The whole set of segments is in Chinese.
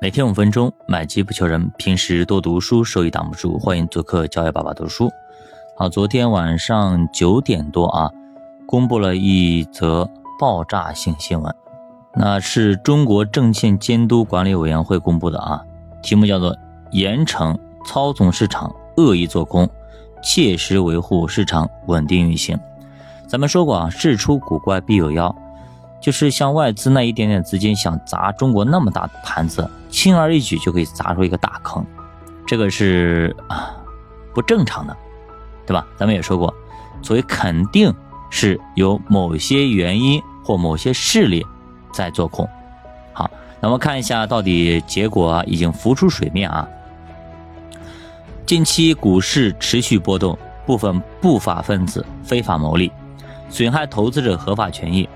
每天五分钟，买机不求人。平时多读书，收益挡不住。欢迎做客教育爸爸读书。好，昨天晚上九点多啊，公布了一则爆炸性新闻，那是中国证券监督管理委员会公布的啊，题目叫做“严惩操纵市场、恶意做空，切实维护市场稳定运行”。咱们说过啊，事出古怪必有妖。就是像外资那一点点资金想砸中国那么大的盘子，轻而易举就可以砸出一个大坑，这个是啊不正常的，对吧？咱们也说过，所以肯定是有某些原因或某些势力在做空。好，那我们看一下到底结果已经浮出水面啊。近期股市持续波动，部分不法分子非法牟利，损害投资者合法权益。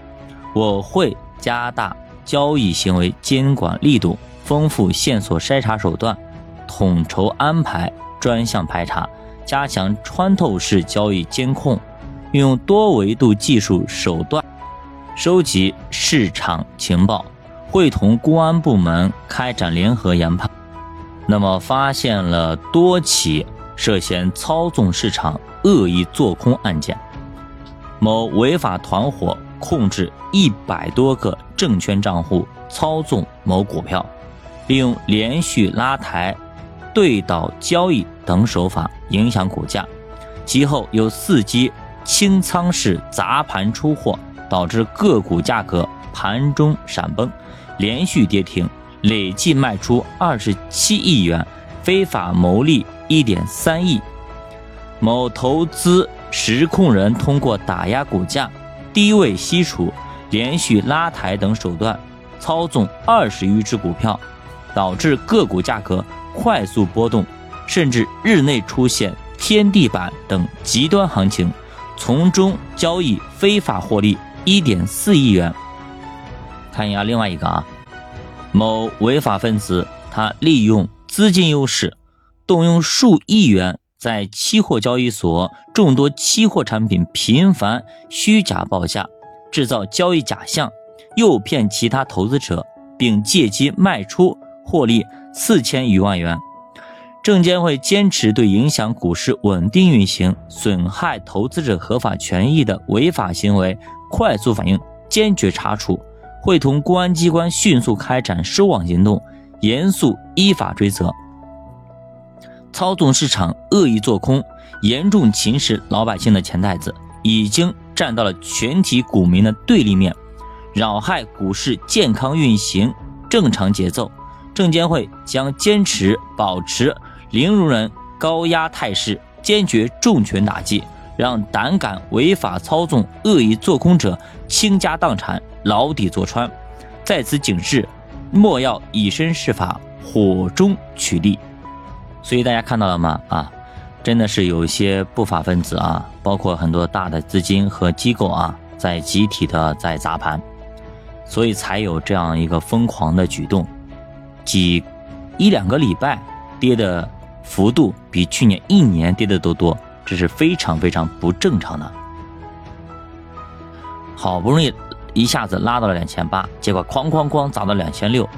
我会加大交易行为监管力度，丰富线索筛查手段，统筹安排专项排查，加强穿透式交易监控，运用多维度技术手段收集市场情报，会同公安部门开展联合研判。那么，发现了多起涉嫌操纵市场、恶意做空案件，某违法团伙。控制一百多个证券账户，操纵某股票，利用连续拉抬、对倒交易等手法影响股价，其后又伺机清仓式砸盘出货，导致个股价格盘中闪崩，连续跌停，累计卖出二十七亿元，非法牟利一点三亿。某投资实控人通过打压股价。低位吸储、连续拉抬等手段操纵二十余只股票，导致个股价格快速波动，甚至日内出现天地板等极端行情，从中交易非法获利一点四亿元。看一下另外一个啊，某违法分子他利用资金优势，动用数亿元。在期货交易所，众多期货产品频繁虚假报价，制造交易假象，诱骗其他投资者，并借机卖出获利四千余万元。证监会坚持对影响股市稳定运行、损害投资者合法权益的违法行为快速反应，坚决查处，会同公安机关迅速开展收网行动，严肃依法追责。操纵市场、恶意做空，严重侵蚀老百姓的钱袋子，已经站到了全体股民的对立面，扰害股市健康运行正常节奏。证监会将坚持保持零容忍高压态势，坚决重拳打击，让胆敢违法操纵、恶意做空者倾家荡产、牢底坐穿。在此警示：莫要以身试法，火中取栗。所以大家看到了吗？啊，真的是有一些不法分子啊，包括很多大的资金和机构啊，在集体的在砸盘，所以才有这样一个疯狂的举动，几一两个礼拜跌的幅度比去年一年跌的都多，这是非常非常不正常的。好不容易一下子拉到了两千八，结果哐哐哐砸到两千六，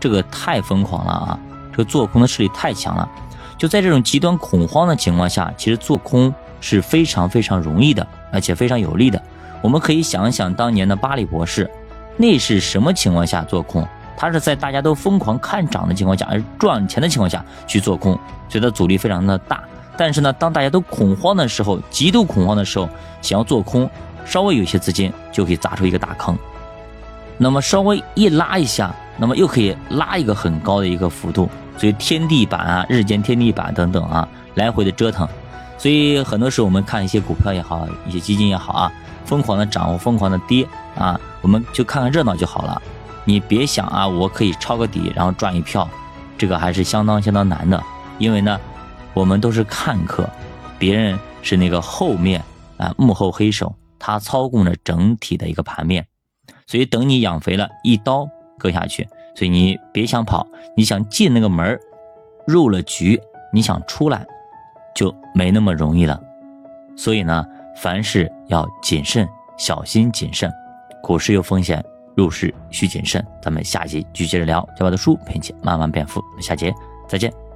这个太疯狂了啊！这做空的势力太强了，就在这种极端恐慌的情况下，其实做空是非常非常容易的，而且非常有利的。我们可以想想当年的巴里博士，那是什么情况下做空？他是在大家都疯狂看涨的情况下，而赚钱的情况下去做空，所以它阻力非常的大。但是呢，当大家都恐慌的时候，极度恐慌的时候，想要做空，稍微有些资金就可以砸出一个大坑。那么稍微一拉一下，那么又可以拉一个很高的一个幅度。所以天地板啊，日间天地板等等啊，来回的折腾，所以很多时候我们看一些股票也好，一些基金也好啊，疯狂的涨疯狂的跌啊，我们就看看热闹就好了。你别想啊，我可以抄个底然后赚一票，这个还是相当相当难的。因为呢，我们都是看客，别人是那个后面啊幕后黑手，他操控着整体的一个盘面，所以等你养肥了，一刀割下去。所以你别想跑，你想进那个门入了局，你想出来就没那么容易了。所以呢，凡事要谨慎、小心、谨慎。股市有风险，入市需谨慎。咱们下集继续接着聊，小宝的书陪你慢慢变富。下节再见。